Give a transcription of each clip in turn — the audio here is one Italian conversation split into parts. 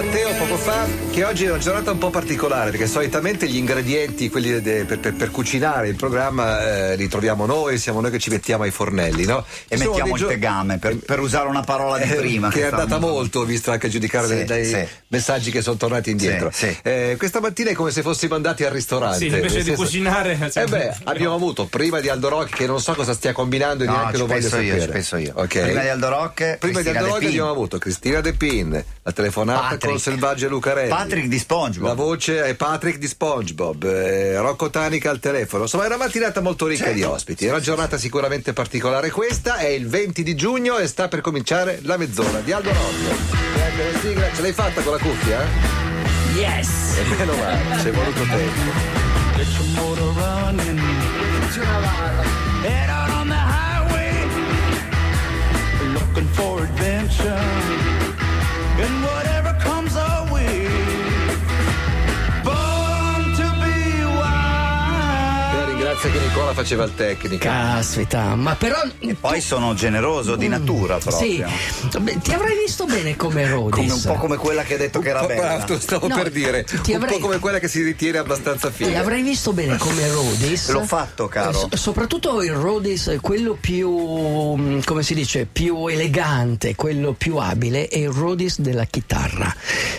Matteo poco fa che oggi è una giornata un po' particolare perché solitamente gli ingredienti, quelli de, per, per, per, cucinare il programma, eh, li troviamo noi, siamo noi che ci mettiamo ai fornelli, no? E Ci mettiamo il gio- tegame, per, per, usare una parola di eh, prima. che, che è andata molto, visto anche a giudicare sì, dai sì. messaggi che sono tornati indietro. Sì, eh, questa mattina è come se fossimo andati al ristorante. Sì, invece di senso... cucinare. Eh beh, abbiamo avuto prima di Aldo Rock, che non so cosa stia combinando e no, neanche lo voglio sapere. Io, penso io. Okay. Prima di Aldo Rock, prima Cristina di Aldo Rock abbiamo avuto Cristina De Pin, la telefonata Patrick. con Selvaggio e Lucarelli. Patrick di SpongeBob. La voce è Patrick di SpongeBob. Eh, Rocco Tanica al telefono. Insomma, era una mattinata molto ricca certo. di ospiti. È una giornata sicuramente particolare questa. È il 20 di giugno e sta per cominciare la mezz'ora di Aldo sigla, ce l'hai fatta con la cuffia? Yes! E meno male, ci è voluto tempo. Head out on the highway, looking for adventure. And whatever comes Ringrazio che Nicola faceva il tecnico. Caspita, ma però. E poi sono generoso di mm, natura proprio. Sì, Beh, ti avrei visto bene come Rodis. Come un po' come quella che ha detto un che era bella. Stavo no, per dire. Un avrei... po' come quella che si ritiene abbastanza figa. L'avrei visto bene come Rodis. L'ho fatto, caro. S- soprattutto il Rodis, quello più. Mm, come si dice? Più elegante, quello più abile, è il Rodis della chitarra.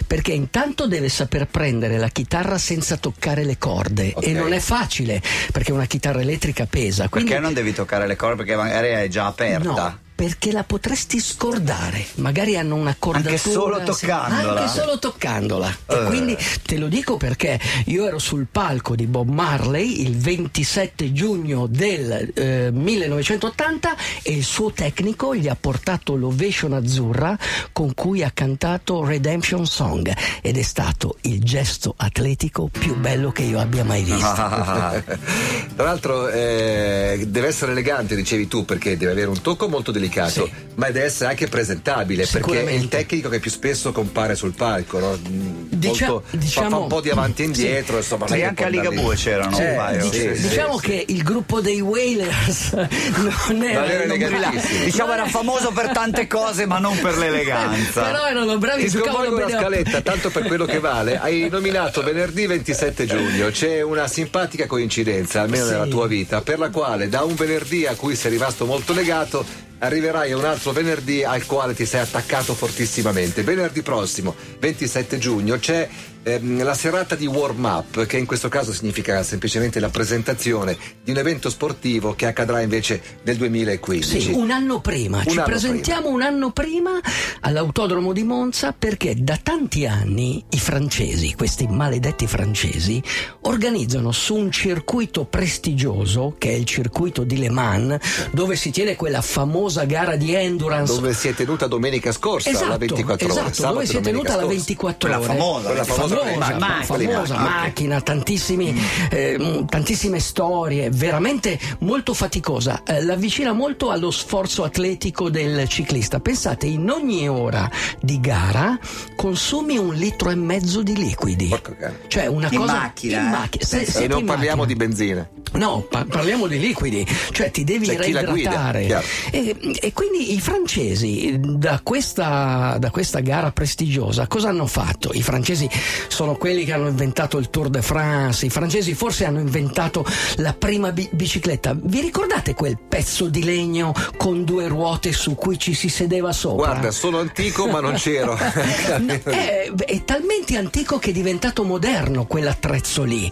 Perché intanto deve saper prendere la chitarra senza toccare le corde. Okay. E non è facile, perché una chitarra elettrica pesa. Quindi... Perché non devi toccare le corde? Perché magari è già aperta. No perché la potresti scordare. Magari hanno una cordatura. Anche solo toccandola. Anche solo toccandola. Uh. E eh. quindi te lo dico perché io ero sul palco di Bob Marley il 27 giugno del eh, 1980 e il suo tecnico gli ha portato l'ovation azzurra con cui ha cantato Redemption Song ed è stato il gesto atletico più bello che io abbia mai visto. Tra l'altro eh, deve essere elegante, dicevi tu, perché deve avere un tocco molto delicato delicato, sì. ma deve essere anche presentabile perché è il tecnico che più spesso compare sul palco, no? Dicia- Molto, diciamo, fa, un po' di avanti e indietro, sì. insomma. E anche a Liga Bue c'erano eh, un paio. Dic- sì, diciamo che il gruppo dei Whalers non era, non era Diciamo era famoso per tante cose, ma non per l'eleganza. Però erano bravi Ti sconvolgo la scaletta, tanto per quello che vale. Hai nominato venerdì 27 giugno. C'è una simpatica coincidenza, almeno nella tua vita, per la quale da un venerdì a cui sei rimasto molto legato arriverai a un altro venerdì al quale ti sei attaccato fortissimamente. Venerdì prossimo, 27 giugno, c'è ehm, la serata di warm up, che in questo caso significa semplicemente la presentazione di un evento sportivo che accadrà invece nel 2015. Sì, un anno prima. Un Ci anno presentiamo prima. un anno prima all'autodromo di Monza perché da tanti anni i francesi, questi maledetti francesi, organizzano su un circuito prestigioso, che è il circuito di Le Mans, dove si tiene quella famosa gara di endurance. Dove si è tenuta domenica scorsa, esatto, la 24 esatto, ore. Esatto, dove si è tenuta la 24 ore. Quella famosa, quella famosa famosa, ma, famosa macchina, tantissimi, eh, tantissime storie, veramente molto faticosa. Eh, l'avvicina molto allo sforzo atletico del ciclista. Pensate, in ogni ora di gara consumi un litro e mezzo di liquidi. Cioè una in cosa macchina. In eh? macchina. Se, e non parliamo di benzina. No, pa- parliamo di liquidi, cioè ti devi cioè, reidratare. E, e, quindi i francesi da questa, da questa gara prestigiosa cosa hanno fatto? I francesi sono quelli che hanno inventato il Tour de France, i francesi forse hanno inventato la prima bi- bicicletta. Vi ricordate quel pezzo di legno con due ruote su cui ci si sedeva sopra? Guarda, sono antico ma non c'ero. no, è, è, talmente antico che è diventato moderno quell'attrezzo lì.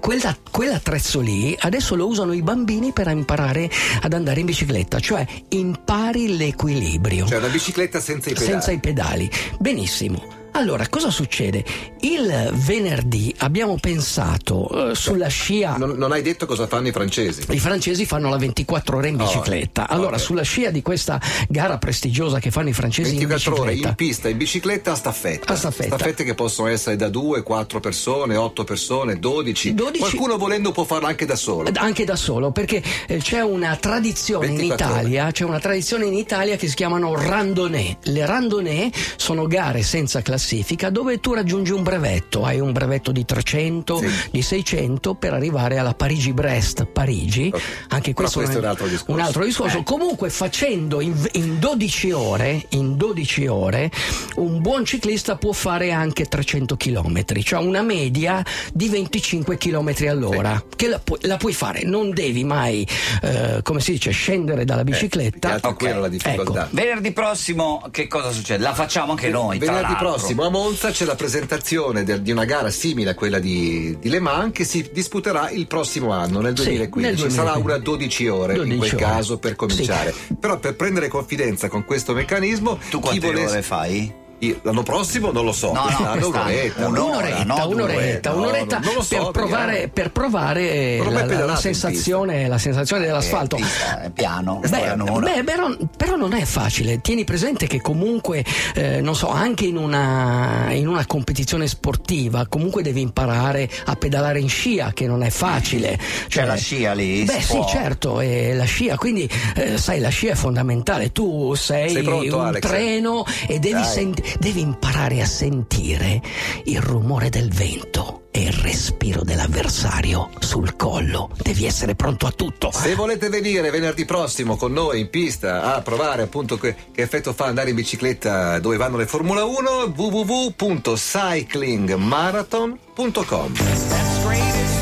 Quella, quell'attrezzo lì adesso lo usano i bambini per imparare ad andare in bicicletta, cioè impari l'equilibrio. Cioè una bicicletta senza i pedali. Senza i pedali. Benissimo. Allora, cosa succede? Il venerdì abbiamo pensato eh, sulla scia. Non, non, hai detto cosa fanno i francesi? I francesi fanno la 24 ore in bicicletta. Oh, allora, okay. sulla scia di questa gara prestigiosa che fanno i francesi 24 in ore in pista, in bicicletta a staffetta. A staffetta. Staffette che possono essere da 2, 4 persone, 8 persone, 12. 12. Qualcuno volendo può farlo anche da solo. Anche da solo, perché eh, c'è una tradizione in Italia, ore. c'è una tradizione in Italia che si chiamano randonnée. Le randonnée sono gare senza classifica classifica dove tu raggiungi un brevetto, hai un brevetto di 300, sì. di 600 per arrivare alla Parigi-Brest-Parigi. Okay. Anche questo, questo è un altro discorso. Un altro discorso. Eh. Comunque facendo in, in, 12 ore, in 12 ore, un buon ciclista può fare anche 300 km, cioè una media di 25 km all'ora, sì. che la, pu- la, puoi fare, non devi mai, eh, come si dice, scendere dalla eh, bicicletta. Eh, okay. la difficoltà. Ecco. Venerdì prossimo che cosa succede? La facciamo anche noi. Venerdì prossimo a Monza c'è la presentazione de- di una gara simile a quella di, di, Le Mans che si disputerà il prossimo anno, nel 2015. Sì, nel 2015. Sarà una 12 ore 12 in quel ore. caso per cominciare. Sì. Però per prendere confidenza con questo meccanismo, tu quante volesse... ore fai? L'anno prossimo non lo so, no, quest'anno, no, un'oretta, un'oretta, no, un'oretta, no, un'oretta no, so, per, provare, per provare la, la, la, sensazione, la sensazione dell'asfalto. È piano, beh, beh però, però, non è facile. Tieni presente che comunque, eh, non so, anche in una, in una, competizione sportiva, comunque devi imparare a pedalare in scia, che non è facile. C'è la scia lì? Beh, sì, certo, è la scia, quindi eh, sai, la scia è fondamentale. Tu sei, sei pronto, un Alex? treno e devi sentire devi imparare a sentire il rumore del vento e il respiro dell'avversario sul collo. Devi essere pronto a tutto. Se volete venire venerdì prossimo con noi in pista a provare appunto che, che effetto fa andare in bicicletta dove vanno le Formula 1, www.cyclingmarathon.com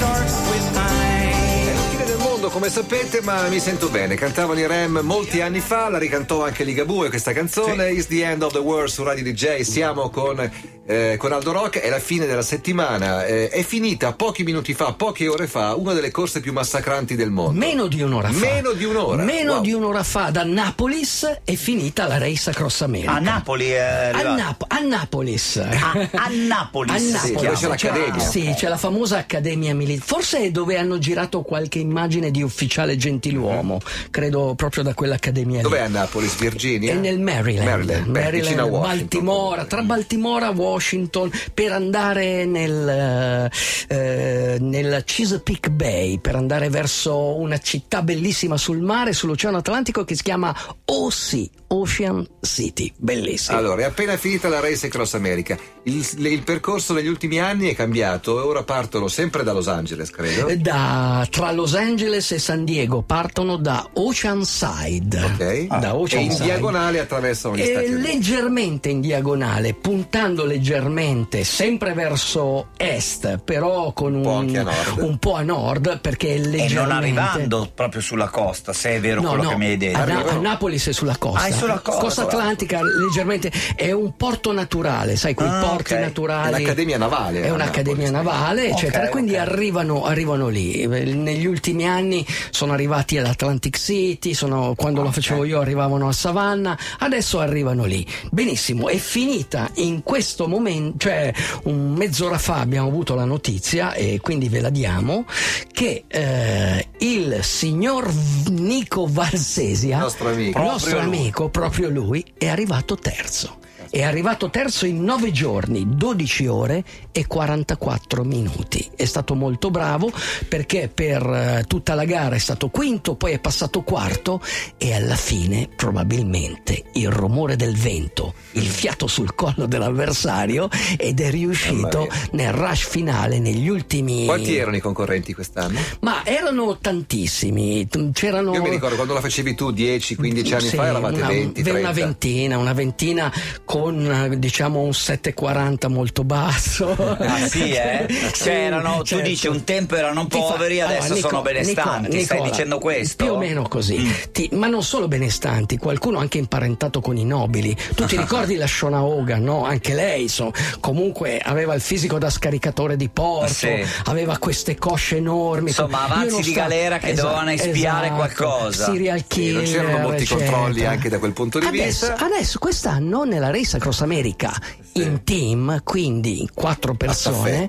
come sapete, ma mi sento bene. Cantavano i Rem molti anni fa, la ricantò anche Ligabue questa canzone. Sì. Is the end of the world su Radio DJ. Siamo con eh, con Aldo Rock è la fine della settimana. Eh, è finita pochi minuti fa, poche ore fa, una delle corse più massacranti del mondo. Meno di un'ora fa. Meno di un'ora. Meno wow. di un'ora fa da Napolis è finita la Race Across America. A Napoli è a, Nap- a Napolis. A, a Napolis. A Sì, c'è l'accademia. Sì, c'è la famosa accademia militare. Forse è dove hanno girato qualche immagine di ufficiale gentiluomo. Credo proprio da quell'accademia. Dov'è a Napolis, Virginia? È nel Maryland. Maryland, Beh, Maryland Baltimora. Tra Baltimora, Washington Washington per andare nel, eh, nel Chesapeake Bay, per andare verso una città bellissima sul mare, sull'Oceano Atlantico che si chiama OC, Ocean City. Bellissima. Allora, è appena finita la Race Cross America. Il, il, percorso negli ultimi anni è cambiato e ora partono sempre da Los Angeles, credo. Da, tra Los Angeles e San Diego partono da Oceanside. Ok. Ah. Da Oceanside. E in diagonale attraversano gli e Stati Uniti. Leggermente in diagonale, puntando leggermente sempre verso est, però con un, un, po', un po' a nord, perché leggermente... E non arrivando proprio sulla costa, se è vero no, quello no, che mi hai detto. A, Na- a Napoli è sulla costa. Ah, sulla costa. Atlantica leggermente è un porto naturale, sai, quei ah, porti okay. naturali. È un'accademia navale. È un'accademia navale, eccetera. Okay, quindi okay. Arrivano, arrivano, lì. Negli ultimi anni sono arrivati all'Atlantic City, sono, quando lo facevo io arrivavano a Savannah, adesso arrivano lì. Benissimo, è finita in questo momento, cioè un mezz'ora fa abbiamo avuto la notizia e quindi ve la diamo che eh, il signor Nico Valsesia, nostro amico, nostro amico. Proprio lui, è arrivato terzo. È arrivato terzo in 9 giorni, 12 ore e 44 minuti. È stato molto bravo perché per eh, tutta la gara è stato quinto, poi è passato quarto e alla fine probabilmente il rumore del vento, il fiato sul collo dell'avversario ed è riuscito nel rush finale negli ultimi... Quanti erano i concorrenti quest'anno? Ma erano tantissimi. C'erano... Io mi ricordo quando la facevi tu 10-15 anni sì, fa eravate una, 20, 30. Una ventina, una ventina con con diciamo un 740 molto basso. Ah sì, eh? sì, cioè erano, certo. tu dici un tempo erano poveri, fa... adesso allora, Nico, sono benestanti, Nico, stai dicendo questo? Più o meno così, mm. ti, ma non solo benestanti, qualcuno anche imparentato con i nobili. Tu ti ricordi la Shona Hogan, no? Anche lei, so, comunque aveva il fisico da scaricatore di porto, sì. aveva queste cosce enormi. Insomma, avanzi di sta... galera che esatto, dovevano espiare esatto. qualcosa. Serial killer. Sì, non c'erano molti eccetera. controlli anche da quel punto di adesso, vista. Adesso, quest'anno nella Race Cross America sì. in team, quindi quattro persone,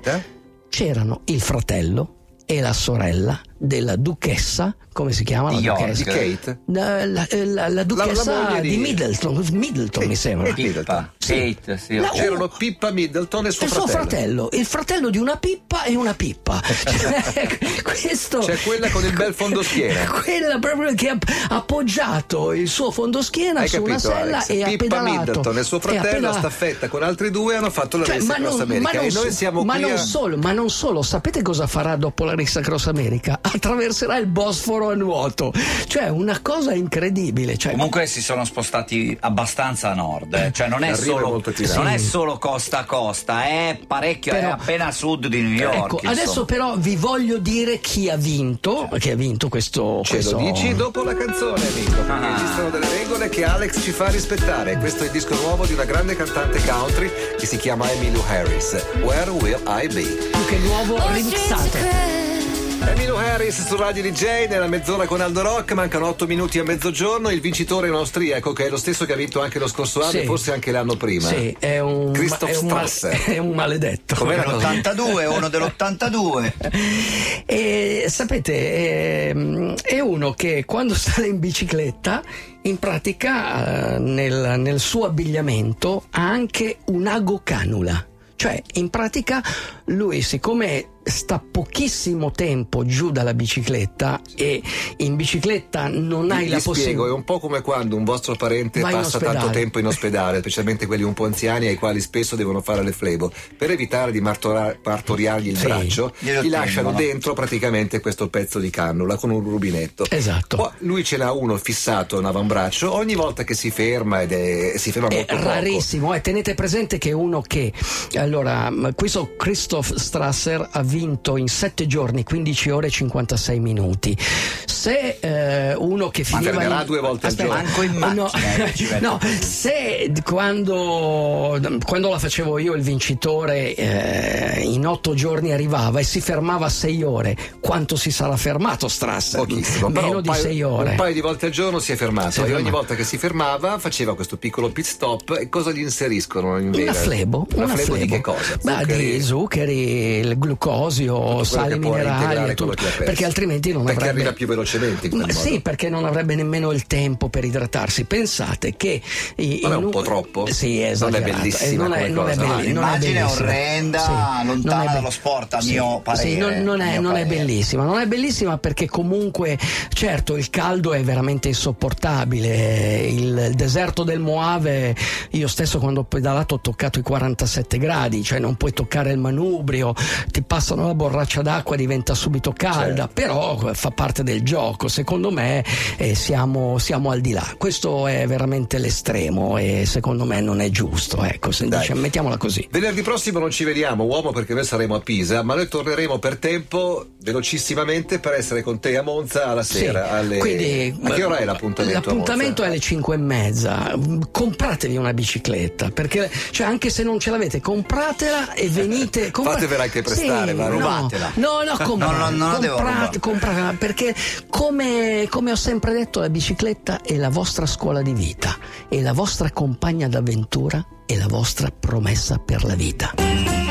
c'erano il fratello e la sorella della duchessa, come si chiama? La duchessa? Di Kate? La, la, la, la duchessa la, di Middleton, Middleton mi sembra. Pippa, sì. Kate, sì. No, C'erano Pippa Middleton e suo fratello. suo fratello, il fratello di una Pippa e una Pippa. Cioè, questo, C'è quella con il bel fondoschiena. quella proprio che ha appoggiato il suo fondoschiena Hai su capito, una sella Alex? e ha Pippa pedalato. Middleton e suo fratello a staffetta con altri due hanno fatto la Cioè, Race ma Across non, America ma non e noi so- siamo ma qui non a... solo, ma non solo, sapete cosa farà dopo la Race Across America? Attraverserà il Bosforo a nuoto. Cioè, una cosa incredibile. Cioè, Comunque si sono spostati abbastanza a nord, eh. cioè non è, solo, non è solo costa a costa, è parecchio, Però- è appena a sud di New York. Ecco, adesso però vi voglio dire chi ha vinto, chi ha vinto questo... Ce questo... lo dici dopo la canzone, amico. Perché Ah. esistono delle regole che Alex ci fa rispettare. Questo è il disco nuovo di una grande cantante country che si chiama Emmylou Harris. Where Will I Be? più che nuovo remixato. Emmylou Harris su Radio DJ nella mezz'ora con Aldo Rock. Mancano 8 minuti a mezzogiorno. Il vincitore è un austriaco che è lo stesso che ha vinto anche lo scorso anno Sì. e forse anche l'anno prima. Sì, è un, Christoph è un, mal- Strasser. è un maledetto. Com'era cosa? Dell'82, uno dell'82. E sapete, ehm, è uno che quando sale in bicicletta, in pratica eh, nel, nel suo abbigliamento ha anche un'ago canula. Cioè, in pratica, lui, siccome sta pochissimo tempo giù dalla bicicletta e in bicicletta non hai la spiego, è possibilità. un po' come quando un vostro parente Vai in passa tanto tempo in ospedale, specialmente quelli un po' anziani ai quali spesso devono fare le flebo. Per evitare di martora- partoriargli il Sì. braccio, gli lasciano tengono. dentro praticamente questo pezzo di cannula con un rubinetto. Esatto. Poi lui ce n'ha uno fissato a un avambraccio ogni volta che si ferma ed è, si ferma È molto poco. rarissimo, eh. tenete presente che uno che allora, questo Christoph Strasser ha vinto in 7 giorni, 15 ore e 56 minuti. Se eh, uno che Ma finiva fermerà due volte al Aspetta, giorno. Manco in no, macchina, eh, ci mette no, se quando, quando la facevo io il vincitore eh, in 8 giorni arrivava e si fermava 6 ore, quanto si sarà fermato Strasser? Pochissimo, Meno di paio, 6 ore. un paio di volte al giorno si è fermato Si è e ogni volta che si fermava faceva questo piccolo pit stop e cosa gli inseriscono in Una vera? flebo, Una, una flebo, di flebo. che cosa? Beh, Zuccheri? di zuccheri, il glucosio, quello sali minerali, e tutto. perché altrimenti non Perché avrebbe arriva più velocemente in quel No, modo. Sì, perché non avrebbe nemmeno il tempo per idratarsi. Pensate che i- Non è un po' troppo? Sì, è Non è esagerato. bellissima Eh, non è, non è belli- No, non è è orrenda, Sì, lontana non è be- dallo sport, a sì, mio parere, Sì, non, non è, non è parere. bellissima. Non è bellissima perché comunque, certo, il caldo è veramente insopportabile. Il deserto del Moave, io stesso quando ho pedalato ho toccato i 47 gradi, cioè non puoi toccare il manubrio, ti passano la borraccia d'acqua, diventa subito calda, Certo. però fa parte del gioco. Secondo me eh, siamo, siamo al di là. Questo è veramente l'estremo e secondo me non è giusto. Ecco, se Dai. dice- mettiamola così. Venerdì prossimo non ci vediamo, uomo, perché noi saremo a Pisa, ma noi torneremo per tempo, velocissimamente, per essere con te a Monza alla Sì, sera. alle- Quindi, a che ora è l'appuntamento? L'appuntamento è alle 5 e mezza. Compratevi una bicicletta perché, cioè, anche se non ce l'avete, compratela e venite. Fatevela anche prestare, Sì, no, rubatela. No, no, com- No, no, comprate- rubare. compratela perché, come, come ho sempre detto, la bicicletta è la vostra scuola di vita, è la vostra compagna d'avventura e la vostra promessa per la vita.